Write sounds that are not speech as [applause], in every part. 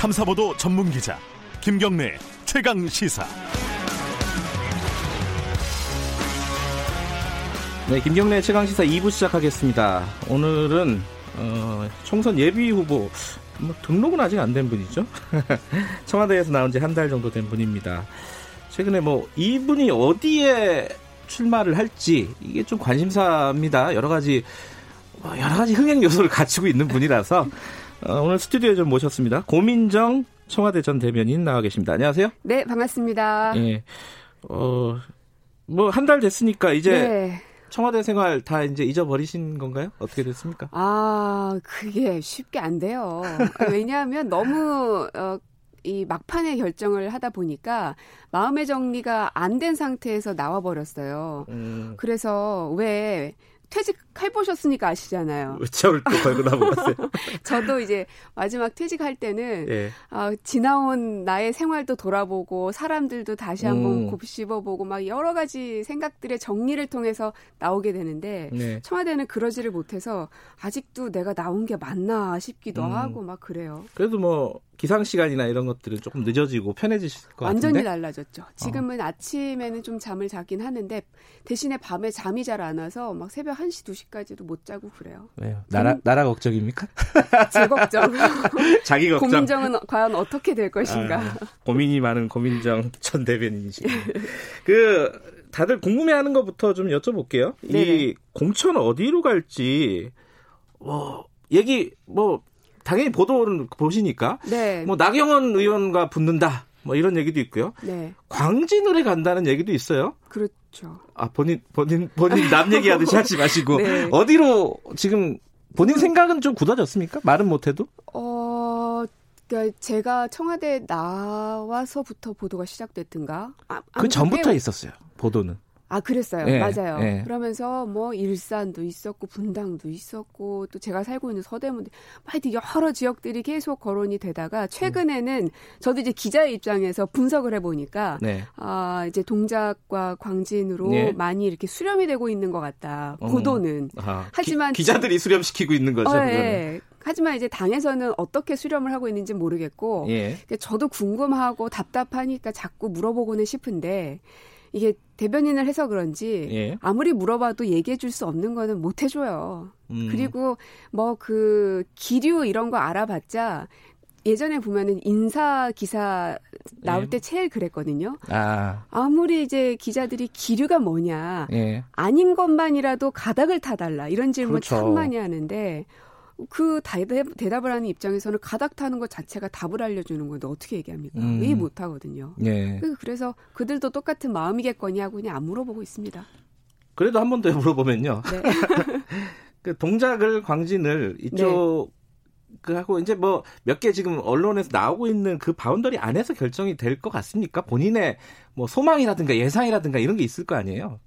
탐사보도 전문 기자 김경래 최강 시사. 네, 김경래 최강 시사 2부 시작하겠습니다. 오늘은 어, 총선 예비 후보 뭐 등록은 아직 안 된 분이죠. [laughs] 청와대에서 나온 지 한 달 정도 된 분입니다. 최근에 뭐 이분이 어디에 출마를 할지 이게 좀 관심사입니다. 여러 가지 뭐 여러 가지 흥행 요소를 [laughs] 갖추고 있는 분이라서 어, 오늘 스튜디오에 좀 모셨습니다. 고민정 청와대 전 대변인 나와 계십니다. 안녕하세요. 네, 반갑습니다. 예. 어, 뭐 한 달 됐으니까 이제 네. 청와대 생활 다 이제 잊어버리신 건가요? 어떻게 됐습니까? 아, 그게 쉽게 안 돼요. 왜냐하면 너무 어, 이 막판에 결정을 하다 보니까 마음의 정리가 안 된 상태에서 나와 버렸어요. 음, 그래서 왜 퇴직 해보셨으니까 아시잖아요. 저를 또 걸고 나보았어요. [laughs] 저도 이제 마지막 퇴직할 때는 예. 아, 지나온 나의 생활도 돌아보고 사람들도 다시 한번 음. 곱씹어보고 막 여러 가지 생각들의 정리를 통해서 나오게 되는데 네. 청와대는 그러지를 못해서 아직도 내가 나온 게 맞나 싶기도 음. 하고 막 그래요. 그래도 뭐 기상 시간이나 이런 것들은 조금 늦어지고 편해지실 것 완전히 같은데. 달라졌죠. 지금은 아침에는 좀 잠을 자긴 하는데 대신에 밤에 잠이 잘 안 와서 막 새벽 1시, 2시 까지도 못 자고 그래요. 왜요? 나라 나라 걱정입니까? [laughs] 제 걱정. [laughs] 자기 걱정. 고민정은 과연 어떻게 될 것인가. 아, 고민이 많은 고민정 전 대변인이시고. 그 다들 궁금해하는 것부터 좀 여쭤볼게요. 이 네네. 공천 어디로 갈지 뭐 얘기 뭐 당연히 보도를 보시니까 네. 뭐 나경원 의원과 붙는다 뭐 이런 얘기도 있고요. 네. 광진을에 간다는 얘기도 있어요. 그렇죠. 아 본인 본인 본인 남 얘기하듯이 하지 마시고 [laughs] 네. 어디로 지금 본인 생각은 좀 굳어졌습니까? 말은 못해도 어, 그러니까 제가 청와대 나와서부터 보도가 시작됐든가. 아, 그 전부터 꽤- 있었어요. 보도는. 아, 그랬어요. 예, 맞아요. 예. 그러면서 뭐 일산도 있었고 분당도 있었고 또 제가 살고 있는 서대문도 하여튼 여러 지역들이 계속 거론이 되다가 최근에는 저도 이제 기자의 입장에서 분석을 해 보니까 네. 아, 이제 동작과 광진으로 예. 많이 이렇게 수렴이 되고 있는 것 같다. 어. 보도는. 아, 하지만 기, 자들이 수렴시키고 있는 거죠. 어. 예. 하지만 이제 당에서는 어떻게 수렴을 하고 있는지 모르겠고 예. 그러니까 저도 궁금하고 답답하니까 자꾸 물어보고는 싶은데 이게 대변인을 해서 그런지 예. 아무리 물어봐도 얘기해 줄 수 없는 거는 못 해줘요. 음. 그리고 뭐 그 기류 이런 거 알아봤자 예전에 보면은 인사 기사 나올 예. 때 제일 그랬거든요. 아, 아무리 이제 기자들이 기류가 뭐냐 예. 아닌 것만이라도 가닥을 타달라 이런 질문 그렇죠. 참 많이 하는데 그 대답, 대답 을 하는 입장에서는 가닥 타는 것 자체가 답을 알려주는 건데 어떻게 얘기합니까? 음. 왜 못하거든요. 예. 그- 그래서 그들도 똑같은 마음이겠거니 하고 그냥 안 물어보고 있습니다. 그래도 한 번 더 물어보면요. 네. [laughs] 그 동작을 광진을 이쪽 그 하고 이제 뭐 몇 개 지금 언론에서 나오고 있는 그 boundary 안에서 결정이 될 것 같습니까? 본인의 뭐 소망이라든가 예상이라든가 이런 게 있을 거 아니에요.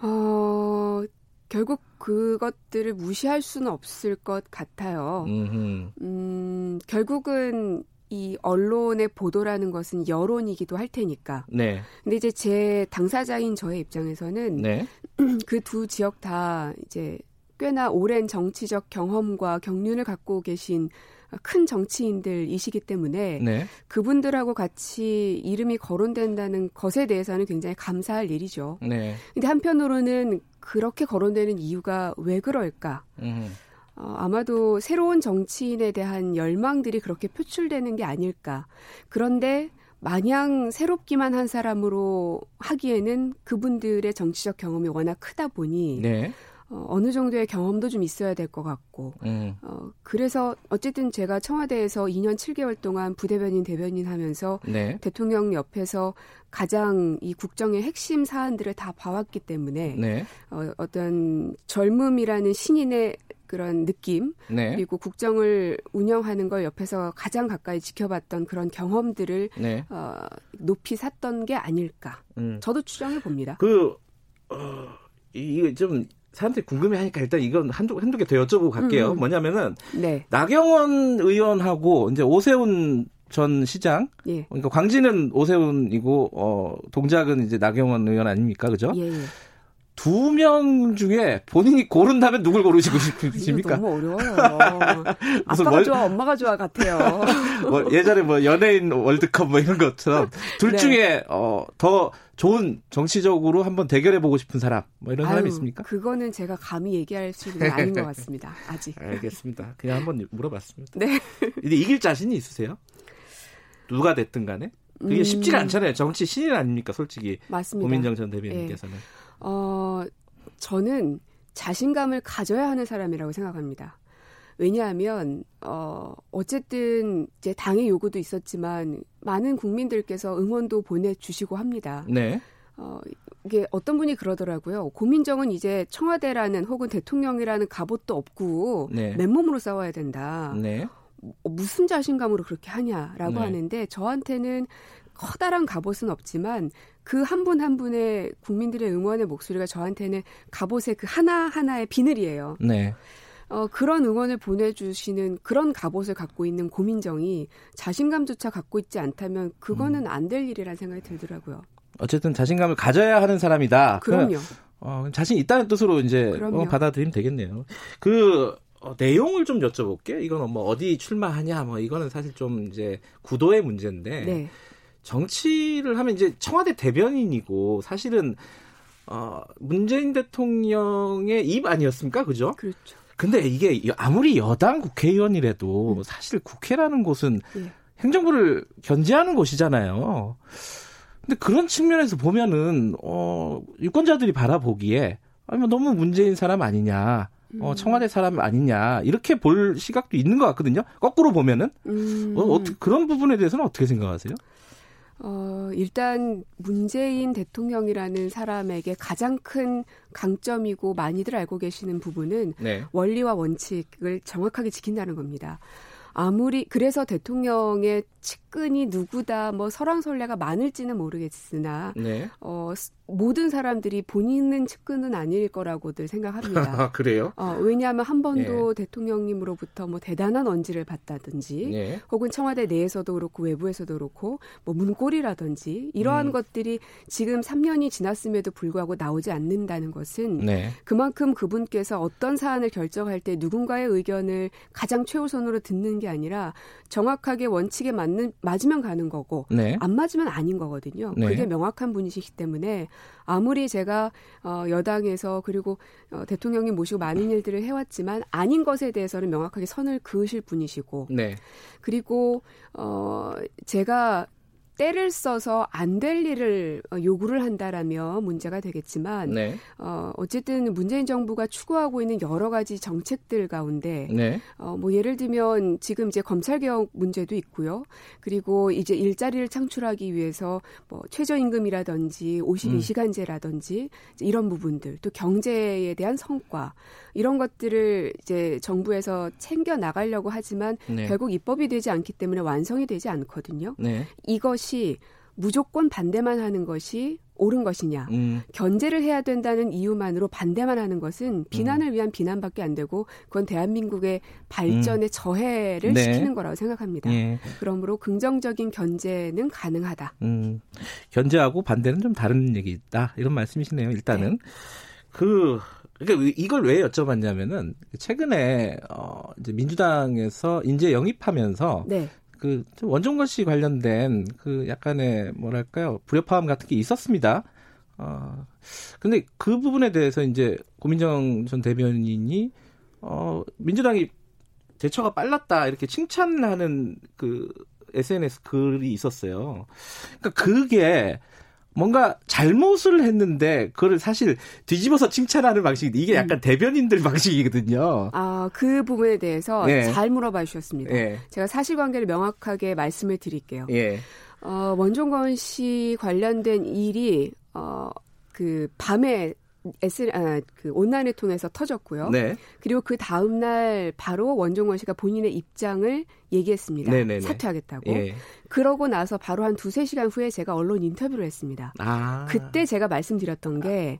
어, 결국 그것들을 무시할 수는 없을 것 같아요. 음흠. 음, 결국은 이 언론의 보도라는 것은 여론이기도 할 테니까. 네. 근데 이제 제 당사자인 저의 입장에서는 네. [clears throat] 그두 지역 다 이제 꽤나 오랜 정치적 경험과 경륜을 갖고 계신 큰 정치인들이시기 때문에 네. 그분들하고 같이 이름이 거론된다는 것에 대해서는 굉장히 감사할 일이죠. 네. 근데 한편으로는 그렇게 거론되는 이유가 왜 그럴까? 음. 어, 아마도 새로운 정치인에 대한 열망들이 그렇게 표출되는 게 아닐까. 그런데 마냥 새롭기만 한 사람으로 하기에는 그분들의 정치적 경험이 워낙 크다 보니 네. 어, 어느 정도의 경험도 좀 있어야 될 것 같고 음. 어, 그래서 어쨌든 제가 청와대에서 2년 7개월 동안 부대변인 대변인 하면서 네. 대통령 옆에서 가장 이 국정의 핵심 사안들을 다 봐왔기 때문에 네. 어, 어떤 젊음이라는 신인의 그런 느낌 네. 그리고 국정을 운영하는 걸 옆에서 가장 가까이 지켜봤던 그런 경험들을 네. 어, 높이 샀던 게 아닐까. 음. 저도 추정해 봅니다. 그, 어, 이- 이거 좀 사람들이 궁금해 하니까 일단 이건 한두, 한두 개 더 여쭤보고 갈게요. 음, 음. 뭐냐면은, 네, 나경원 의원하고 이제 오세훈 전 시장, 예, 그러니까 광진은 오세훈이고, 어, 동작은 이제 나경원 의원 아닙니까? 그죠? 예, 예. 두 명 중에 본인이 고른다면 누굴 고르시고 싶으십니까? 너무 어려워요. [laughs] 아빠가 월... 좋아, 엄마가 좋아 같아요. [laughs] 뭐 예전에 뭐 연예인 월드컵 뭐 이런 것처럼 둘 네. 중에 어, 더 좋은 정치적으로 한번 대결해 보고 싶은 사람 뭐 이런 아유, 사람이 있습니까? 그거는 제가 감히 얘기할 수 있는 게 아닌 것 같습니다. [laughs] 아직. 알겠습니다. 그냥 한번 물어봤습니다. 네. 근데 이길 자신이 있으세요? 누가 됐든 간에? 그게 음... 쉽지가 않잖아요. 정치 신인 아닙니까, 솔직히. 맞습니다. 고민정 전 대변인께서는. 네. 어, 저는 자신감을 가져야 하는 사람이라고 생각합니다. 왜냐하면 어 어쨌든 이제 당의 요구도 있었지만 많은 국민들께서 응원도 보내주시고 합니다. 네. 어 이게 어떤 분이 그러더라고요. 고민정은 이제 청와대라는 혹은 대통령이라는 갑옷도 없고 네. 맨몸으로 싸워야 된다. 네. 어, 무슨 자신감으로 그렇게 하냐라고 네. 하는데 저한테는 커다란 갑옷은 없지만 그 한 분한 한 분의 국민들의 응원의 목소리가 저한테는 갑옷의 그 하나하나의 비늘이에요. 네. 어, 그런 응원을 보내주시는 그런 갑옷을 갖고 있는 고민정이 자신감조차 갖고 있지 않다면 그거는 음. 안될 일이라는 생각이 들더라고요. 어쨌든 자신감을 가져야 하는 사람이다. 그럼요. 어, 자신 있다는 뜻으로 이제 어, 받아들이면 되겠네요. 그 어, 내용을 좀 여쭤볼게. 이건 뭐 어디 출마하냐, 뭐 이거는 사실 좀 이제 구도의 문제인데. 네. 정치를 하면 이제 청와대 대변인이고 사실은 어 문재인 대통령의 입 아니었습니까? 그죠? 그렇죠. 근데 이게 아무리 여당 국회의원이라도 음. 사실 국회라는 곳은 예. 행정부를 견제하는 곳이잖아요. 근데 그런 측면에서 보면은 어 유권자들이 바라보기에 아니면 너무 문재인 사람 아니냐. 어, 음. 청와대 사람 아니냐 이렇게 볼 시각도 있는 것 같거든요. 거꾸로 보면은 음. 어, 어떻게 그런 부분에 대해서는 어떻게 생각하세요? 어, 일단 문재인 대통령이라는 사람에게 가장 큰 강점이고 많이들 알고 계시는 부분은 네. 원리와 원칙을 정확하게 지킨다는 겁니다. 아무리 그래서 대통령의 측근이 누구다 뭐 설왕설래가 많을지는 모르겠으나 네. 어 모든 사람들이 본인은 측근은 아닐 거라고들 생각합니다. [laughs] 그래요? 어, 왜냐하면 한 번도 네. 대통령님으로부터 뭐 대단한 언지를 받다든지 네. 혹은 청와대 내에서도 그렇고 외부에서도 그렇고 뭐 문고리라든지 이러한 음. 것들이 지금 3년이 지났음에도 불구하고 나오지 않는다는 것은 네. 그만큼 그분께서 어떤 사안을 결정할 때 누군가의 의견을 가장 최우선으로 듣는 게 아니라 정확하게 원칙에 맞는 맞으면 가는 거고 네. 안 맞으면 아닌 거거든요. 네. 그게 명확한 분이시기 때문에 아무리 제가 어, 여당에서 그리고 어, 대통령님 모시고 많은 일들을 해왔지만 아닌 것에 대해서는 명확하게 선을 그으실 분이시고 네. 그리고 어, 제가 때를 써서 안 될 일을 어, 요구를 한다라면 문제가 되겠지만 네. 어, 어쨌든 문재인 정부가 추구하고 있는 여러 가지 정책들 가운데 네. 어, 뭐 예를 들면 지금 이제 검찰 개혁 문제도 있고요. 그리고 이제 일자리를 창출하기 위해서 뭐 최저임금이라든지 52시간제라든지 이런 부분들 또 경제에 대한 성과 이런 것들을 이제 정부에서 챙겨 나가려고 하지만 네. 결국 입법이 되지 않기 때문에 완성이 되지 않거든요. 네. 이것이 무조건 반대만 하는 것이 옳은 것이냐. 음. 견제를 해야 된다는 이유만으로 반대만 하는 것은 비난을 음. 위한 비난밖에 안 되고 그건 대한민국의 발전에 음. 저해를 네. 시키는 거라고 생각합니다. 예. 그러므로 긍정적인 견제는 가능하다. 음. 견제하고 반대는 좀 다른 얘기다. 이런 말씀이시네요. 일단은 네. 그 그러니까 이걸 왜 여쭤봤냐면은 최근에 어 이제 민주당에서 인재 영입하면서 네. 그 원종건 씨 관련된 그 약간의 뭐랄까요 불협화음 같은 게 있었습니다. 어 근데 그 부분에 대해서 이제 고민정 전 대변인이 어 민주당이 대처가 빨랐다 이렇게 칭찬하는 그 SNS 글이 있었어요. 그러니까 그게 뭔가 잘못을 했는데 그걸 사실 뒤집어서 칭찬하는 방식이 이게 약간 음. 대변인들 방식이거든요. 아, 그 부분에 대해서 네. 잘 물어봐 주셨습니다. 네. 제가 사실관계를 명확하게 말씀을 드릴게요. 예. 어, 원종건 씨 관련된 일이 어, 그 밤에 S 아, 그 온라인을 통해서 터졌고요. 네. 그리고 그 다음 날 바로 원종원 씨가 본인의 입장을 얘기했습니다. 네네네. 사퇴하겠다고. 예. 그러고 나서 바로 한 두세 시간 후에 제가 언론 인터뷰를 했습니다. 아. 그때 제가 말씀드렸던 게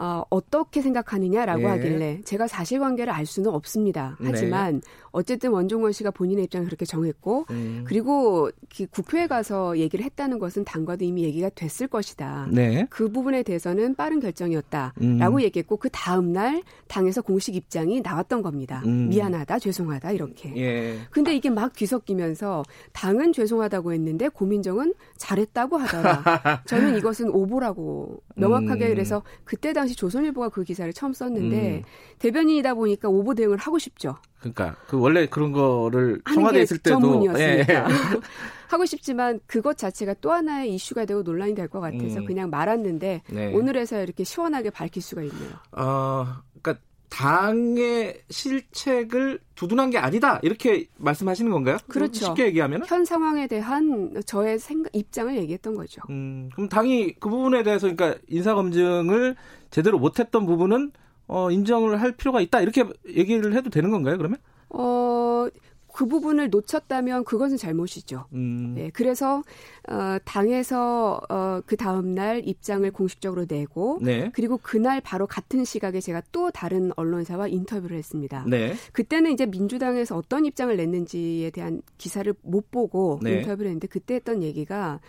어, 어떻게 생각하느냐라고 예. 하길래 제가 사실관계를 알 수는 없습니다. 하지만 네. 어쨌든 원종원 씨가 본인의 입장을 그렇게 정했고 음. 그리고 그 국회에 가서 얘기를 했다는 것은 당과도 이미 얘기가 됐을 것이다. 네. 그 부분에 대해서는 빠른 결정이었다라고 음. 얘기했고 그 다음 날 당에서 공식 입장이 나왔던 겁니다. 음. 미안하다, 죄송하다 이렇게. 예. 근데 이게 막 뒤섞이면서 당은 죄송하다고 했는데 고민정은 잘했다고 하더라. [laughs] 저는 이것은 오보라고 명확하게 음. 그래서 그때 당시 조선일보가 그 기사를 처음 썼는데 음. 대변인이다 보니까 오보 대응을 하고 싶죠. 그러니까 그 원래 그런 거를 게 있을 때도 전문이었으니까. 예. [laughs] 하고 싶지만 그것 자체가 또 하나의 이슈가 되고 논란이 될 것 같아서 음. 그냥 말았는데 네. 오늘에서 이렇게 시원하게 밝힐 수가 있네요. 어, 그러니까 당의 실책을 두둔한 게 아니다 이렇게 말씀하시는 건가요? 그렇죠. 쉽게 얘기하면. 현 상황에 대한 저의 생각, 입장을 얘기했던 거죠. 음, 그럼 당이 그 부분에 대해서 그러니까 인사 검증을 제대로 못했던 부분은 어, 인정을 할 필요가 있다 이렇게 얘기를 해도 되는 건가요? 그러면? 어, 그 부분을 놓쳤다면 그것은 잘못이죠. 음, 네, 그래서 어, 당에서 어, 그 다음 날 입장을 공식적으로 내고 네, 그리고 그날 바로 같은 시각에 제가 또 다른 언론사와 인터뷰를 했습니다. 네, 그때는 이제 민주당에서 어떤 입장을 냈는지에 대한 기사를 못 보고 네. 인터뷰를 했는데 그때 했던 얘기가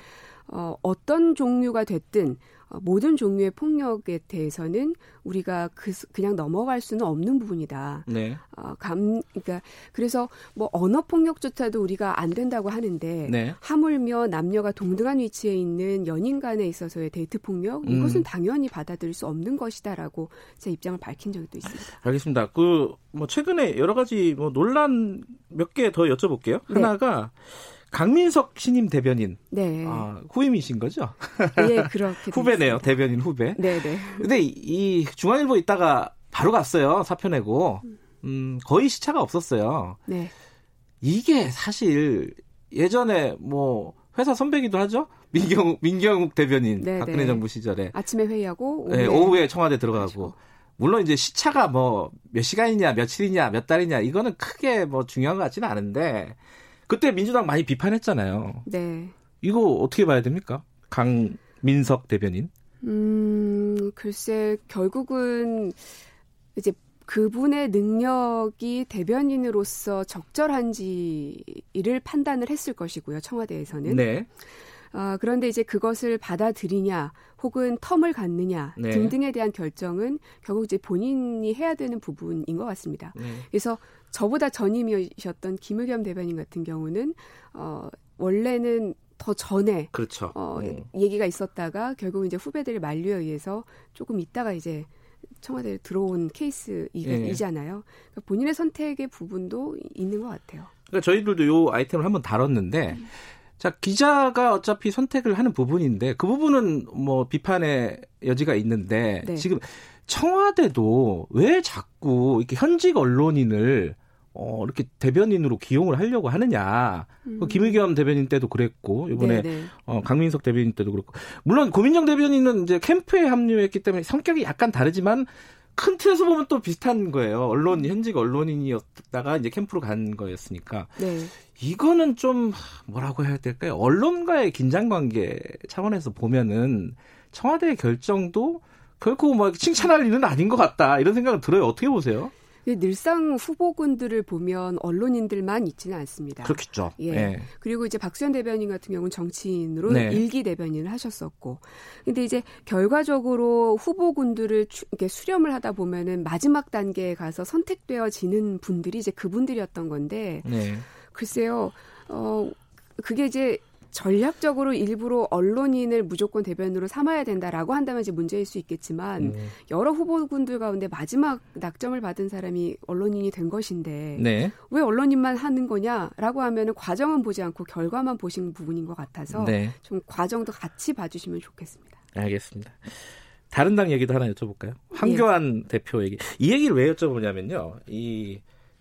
어, 어떤 종류가 됐든 어, 모든 종류의 폭력에 대해서는 우리가 그, 그냥 넘어갈 수는 없는 부분이다. 네, 어, 감, 그러니까 그래서 뭐 언어 폭력조차도 우리가 안 된다고 하는데 네. 하물며 남녀가 동등한 위치에 있는 연인 간에 있어서의 데이트 폭력 음. 이것은 당연히 받아들일 수 없는 것이다라고 제 입장을 밝힌 적도 있습니다. 알겠습니다. 그 뭐 최근에 여러 가지 뭐 논란 몇 개 더 여쭤볼게요. 네. 하나가 강민석 신임 대변인 네, 아, 후임이신 거죠? 예 그렇게 [laughs] 돼 후배네요. 대변인 후배. 네, 네. 근데 이, 이 중앙일보 있다가 바로 갔어요. 사표 내고. 음, 거의 시차가 없었어요. 네. 이게 사실 예전에 뭐 회사 선배기도 하죠. 민경 민경욱 대변인 네, 박근혜 네. 정부 시절에 아침에 회의하고 네, 오후에, 오후에 청와대 들어가고 그렇죠. 물론 이제 시차가 뭐 몇 시간이냐 며칠이냐 몇 달이냐 이거는 크게 뭐 중요한 것 같지는 않은데 그때 민주당 많이 비판했잖아요. 네. 이거 어떻게 봐야 됩니까? 강민석 대변인. 음, 글쎄 결국은 이제 그분의 능력이 대변인으로서 적절한지를 판단을 했을 것이고요. 청와대에서는. 네. 아, 그런데 이제 그것을 받아들이냐 혹은 텀을 갖느냐 네. 등등에 대한 결정은 결국 이제 본인이 해야 되는 부분인 것 같습니다. 네. 그래서 저보다 전임이셨던 김의겸 대변인 같은 경우는 어, 원래는 더 전에 그렇죠. 어, 음. 얘기가 있었다가 결국 이제 후배들의 만류에 의해서 조금 있다가 이제 청와대에 들어온 케이스이잖아요. 그러니까 본인의 선택의 부분도 있는 것 같아요. 그러니까 저희들도 요 아이템을 한번 다뤘는데 자 기자가 어차피 선택을 하는 부분인데 그 부분은 뭐 비판의 여지가 있는데 네. 지금 청와대도 왜 자꾸 이렇게 현직 언론인을 어 이렇게 대변인으로 기용을 하려고 하느냐. 그 김의겸 대변인 때도 그랬고 이번에 음. 네, 네. 어, 강민석 대변인 때도 그렇고 물론 고민정 대변인은 이제 캠프에 합류했기 때문에 성격이 약간 다르지만 큰 틀에서 보면 또 비슷한 거예요. 언론 현직 언론인이었다가 이제 캠프로 간 거였으니까 네. 이거는 좀 뭐라고 해야 될까요? 언론과의 긴장 관계 차원에서 보면은 청와대의 결정도 결코 뭐 칭찬할 일은 아닌 것 같다 이런 생각은 들어요. 어떻게 보세요? 늘상 후보군들을 보면 언론인들만 있지는 않습니다. 그렇겠죠. 예. 그리고 이제 박수현 대변인 같은 경우는 정치인으로 네. 일기 대변인을 하셨었고, 근데 이제 결과적으로 후보군들을 추- 이렇게 수렴을 하다 보면은 마지막 단계에 가서 선택되어지는 분들이 이제 그분들이었던 건데, 네. 글쎄요, 어 그게 이제 전략적으로 일부러 언론인을 무조건 대변으로 삼아야 된다라고 한다면 이제 문제일 수 있겠지만 음. 여러 후보군들 가운데 마지막 낙점을 받은 사람이 언론인이 된 것인데 네. 왜 언론인만 하는 거냐라고 하면은 과정은 보지 않고 결과만 보신 부분인 것 같아서 네. 좀 과정도 같이 봐주시면 좋겠습니다. 알겠습니다. 다른 당 얘기도 하나 여쭤볼까요? 황교안 대표 얘기. 이 얘기를 왜 여쭤보냐면요. 이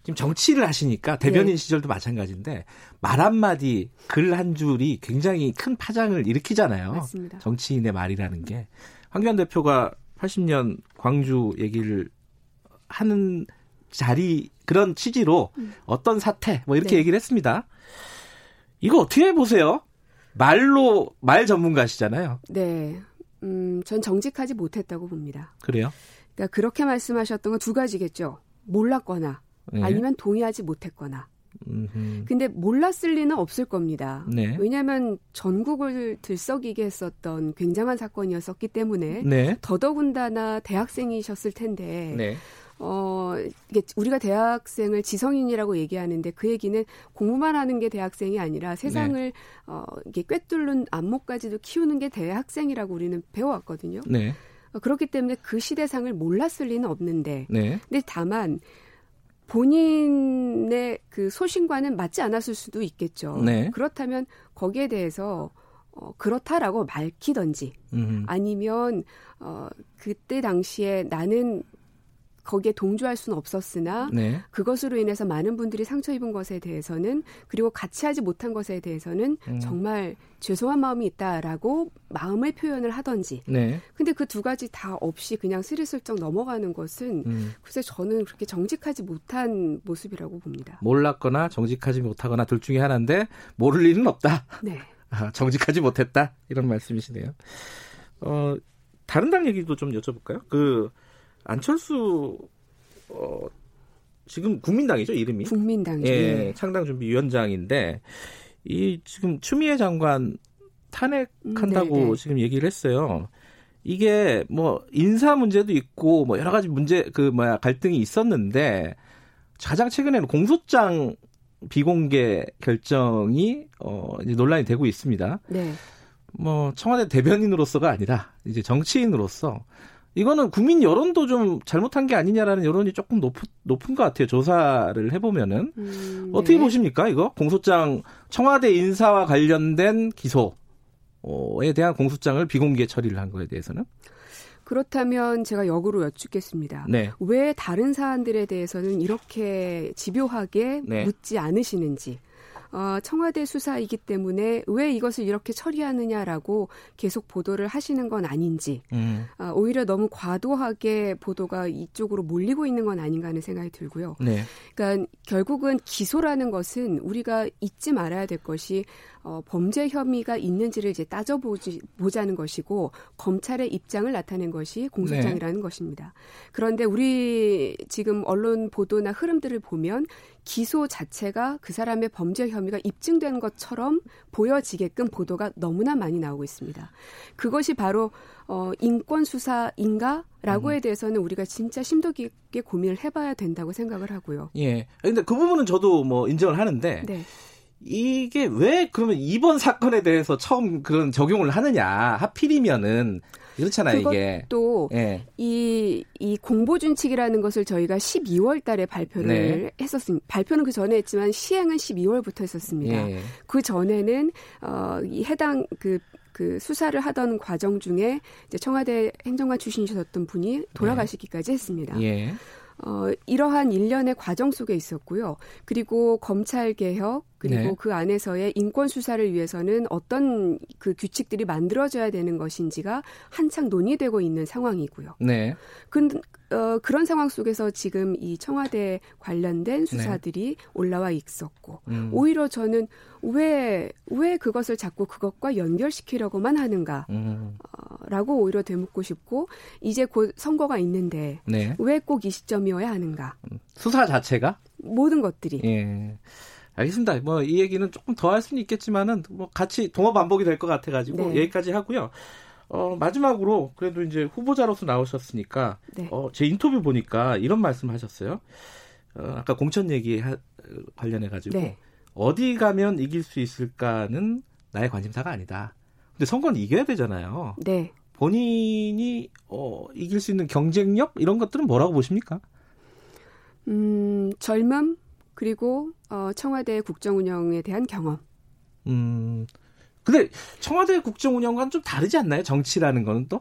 지금 정치를 하시니까 대변인 네. 시절도 마찬가지인데 말 한마디 글 한 줄이 굉장히 큰 파장을 일으키잖아요. 맞습니다. 정치인의 말이라는 게. 황교안 대표가 80년 광주 얘기를 하는 자리 그런 취지로 어떤 사태 뭐 이렇게 네. 얘기를 했습니다. 이거 어떻게 보세요? 말로 말 전문가시잖아요. 네. 음, 전 정직하지 못했다고 봅니다. 그래요? 그러니까 그렇게 말씀하셨던 건 두 가지겠죠. 몰랐거나 네. 아니면 동의하지 못했거나. 음흠. 근데 몰랐을 리는 없을 겁니다. 네. 왜냐하면 전국을 들썩이게 했었던 굉장한 사건이었었기 때문에 네. 더더군다나 대학생이셨을 텐데 네. 어 이게 우리가 대학생을 지성인이라고 얘기하는데 그 얘기는 공부만 하는 게 대학생이 아니라 세상을 네. 어 이게 꿰뚫는 안목까지도 키우는 게 대학생이라고 우리는 배워왔거든요. 네. 어, 그렇기 때문에 그 시대상을 몰랐을 리는 없는데 네. 근데 다만 본인의 그 소신과는 맞지 않았을 수도 있겠죠. 네. 그렇다면 거기에 대해서 어, 그렇다라고 밝히던지 음. 아니면 어, 그때 당시에 나는 거기에 동조할 수는 없었으나 네. 그것으로 인해서 많은 분들이 상처 입은 것에 대해서는 그리고 같이 하지 못한 것에 대해서는 음. 정말 죄송한 마음이 있다라고 마음의 표현을 하던지 네. 근데 그 두 가지 다 없이 그냥 스리슬쩍 넘어가는 것은 음. 글쎄 저는 그렇게 정직하지 못한 모습이라고 봅니다. 몰랐거나 정직하지 못하거나 둘 중에 하나인데 모를 일은 없다. 네. [laughs] 아, 정직하지 못했다 이런 말씀이시네요. 어 다른 당 얘기도 좀 여쭤볼까요? 그 안철수 어 지금 국민당이죠 이름이 국민당 예 예. 창당준비위원장인데 이 지금 추미애 장관 탄핵한다고 음, 네, 네. 지금 얘기를 했어요. 이게 뭐 인사 문제도 있고 뭐 여러 가지 문제 그 뭐야 갈등이 있었는데 가장 최근에는 공소장 비공개 결정이 어 이제 논란이 되고 있습니다. 네. 뭐 청와대 대변인으로서가 아니라 이제 정치인으로서 이거는 국민 여론도 좀 잘못한 게 아니냐라는 여론이 조금 높, 높은 것 같아요. 조사를 해보면은 음, 어떻게 네. 보십니까? 이거 공소장 청와대 인사와 관련된 기소에 대한 공소장을 비공개 처리를 한 거에 대해서는 그렇다면 제가 역으로 여쭙겠습니다. 네, 왜 다른 사안들에 대해서는 이렇게 집요하게 네. 묻지 않으시는지. 어, 청와대 수사이기 때문에 왜 이것을 이렇게 처리하느냐라고 계속 보도를 하시는 건 아닌지, 음, 아, 오히려 너무 과도하게 보도가 이쪽으로 몰리고 있는 건 아닌가 하는 생각이 들고요. 네, 그러니까 결국은 기소라는 것은 우리가 잊지 말아야 될 것이 어, 범죄 혐의가 있는지를 이제 따져보지 보자는 것이고 검찰의 입장을 나타낸 것이 공소장이라는 것입니다. 그런데 우리 지금 언론 보도나 흐름들을 보면 기소 자체가 그 사람의 범죄 혐의가 입증된 것처럼 보여지게끔 보도가 너무나 많이 나오고 있습니다. 그것이 바로 어, 인권 수사인가 라고에 대해서는 우리가 진짜 심도 깊게 고민을 해봐야 된다고 생각을 하고요. 예. 근데 그 부분은 저도 뭐 인정을 하는데 네. 이게 왜 그러면 이번 사건에 대해서 처음 그런 적용을 하느냐 하필이면은 그렇잖아요 이게. 또 예. 이, 이 공보 준칙이라는 것을 저희가 12월 달에 발표를 네. 했었습니다. 발표는 그 전에 했지만 시행은 12월부터 했었습니다. 예. 그 전에는, 어, 이 해당 그, 그 수사를 하던 과정 중에 이제 청와대 행정관 출신이셨던 분이 돌아가시기까지 했습니다. 예. 어, 이러한 일련의 과정 속에 있었고요. 그리고 검찰 개혁 그리고 네. 그 안에서의 인권 수사를 위해서는 어떤 그 규칙들이 만들어져야 되는 것인지가 한창 논의되고 있는 상황이고요. 네. 근, 어, 그런 상황 속에서 지금 이 청와대 관련된 수사들이 올라와 있었고 네. 음. 오히려 저는 왜, 왜 그것을 자꾸 그것과 연결시키려고만 하는가, 음. 어, 라고 오히려 되묻고 싶고, 이제 곧 선거가 있는데, 네. 왜꼭 이 시점이어야 하는가. 수사 자체가 모든 것들이. 예. 알겠습니다. 뭐 이 얘기는 조금 더 할 수는 있겠지만은 뭐 같이 동업 반복이 될 것 같아 가지고 네. 여기까지 하고요. 어, 마지막으로 그래도 이제 후보자로서 나오셨으니까 네. 어, 제 인터뷰 보니까 이런 말씀 하셨어요. 어, 아까 공천 얘기 하, 관련해 가지고 네. 어디 가면 이길 수 있을까는 나의 관심사가 아니다. 근데 선거는 이겨야 되잖아요. 네. 본인이 어, 이길 수 있는 경쟁력 이런 것들은 뭐라고 보십니까? 음, 젊음, 그리고, 어, 청와대 국정 운영에 대한 경험. 음. 근데 청와대 국정 운영과는 좀 다르지 않나요? 정치라는 거는 또?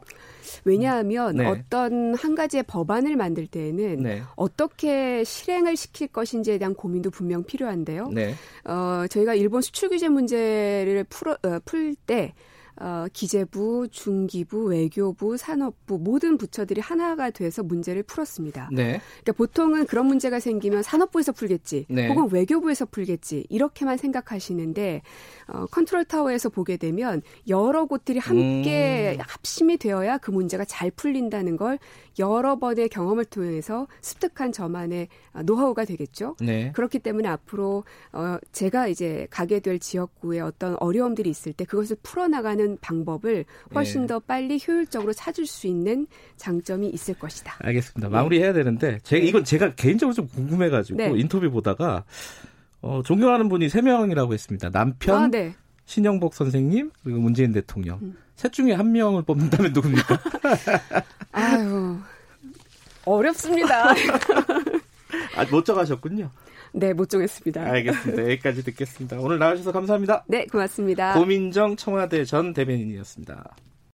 왜냐하면 네. 어떤 한 가지의 법안을 만들 때에는 네. 어떻게 실행을 시킬 것인지에 대한 고민도 분명 필요한데요. 네. 어, 저희가 일본 수출 규제 문제를 풀어, 어, 풀때 어, 기재부, 중기부, 외교부, 산업부 모든 부처들이 하나가 돼서 문제를 풀었습니다. 네. 그러니까 보통은 그런 문제가 생기면 산업부에서 풀겠지, 네. 혹은 외교부에서 풀겠지 이렇게만 생각하시는데 어, 컨트롤 타워에서 보게 되면 여러 곳들이 함께 음. 합심이 되어야 그 문제가 잘 풀린다는 걸 여러 번의 경험을 통해서 습득한 저만의 어, 노하우가 되겠죠. 네. 그렇기 때문에 앞으로 어 제가 이제 가게 될 지역구에 어떤 어려움들이 있을 때 그것을 풀어나가는 방법을 훨씬 예. 더 빨리 효율적으로 찾을 수 있는 장점이 있을 것이다. 알겠습니다. 마무리해야 되는데 제가 이건 제가 개인적으로 좀 궁금해가지고 네. 인터뷰 보다가 어, 존경하는 분이 세 명이라고 했습니다. 남편, 아, 네. 신영복 선생님 그리고 문재인 대통령. 음. 셋 중에 한 명을 뽑는다면 누굽니까? [laughs] 아유. 어렵습니다. [laughs] 아, 못 정하셨군요. 네, 못 정했습니다. 알겠습니다. 여기까지 듣겠습니다. 오늘 나와주셔서 감사합니다. 네, 고맙습니다. 고민정 청와대 전 대변인이었습니다.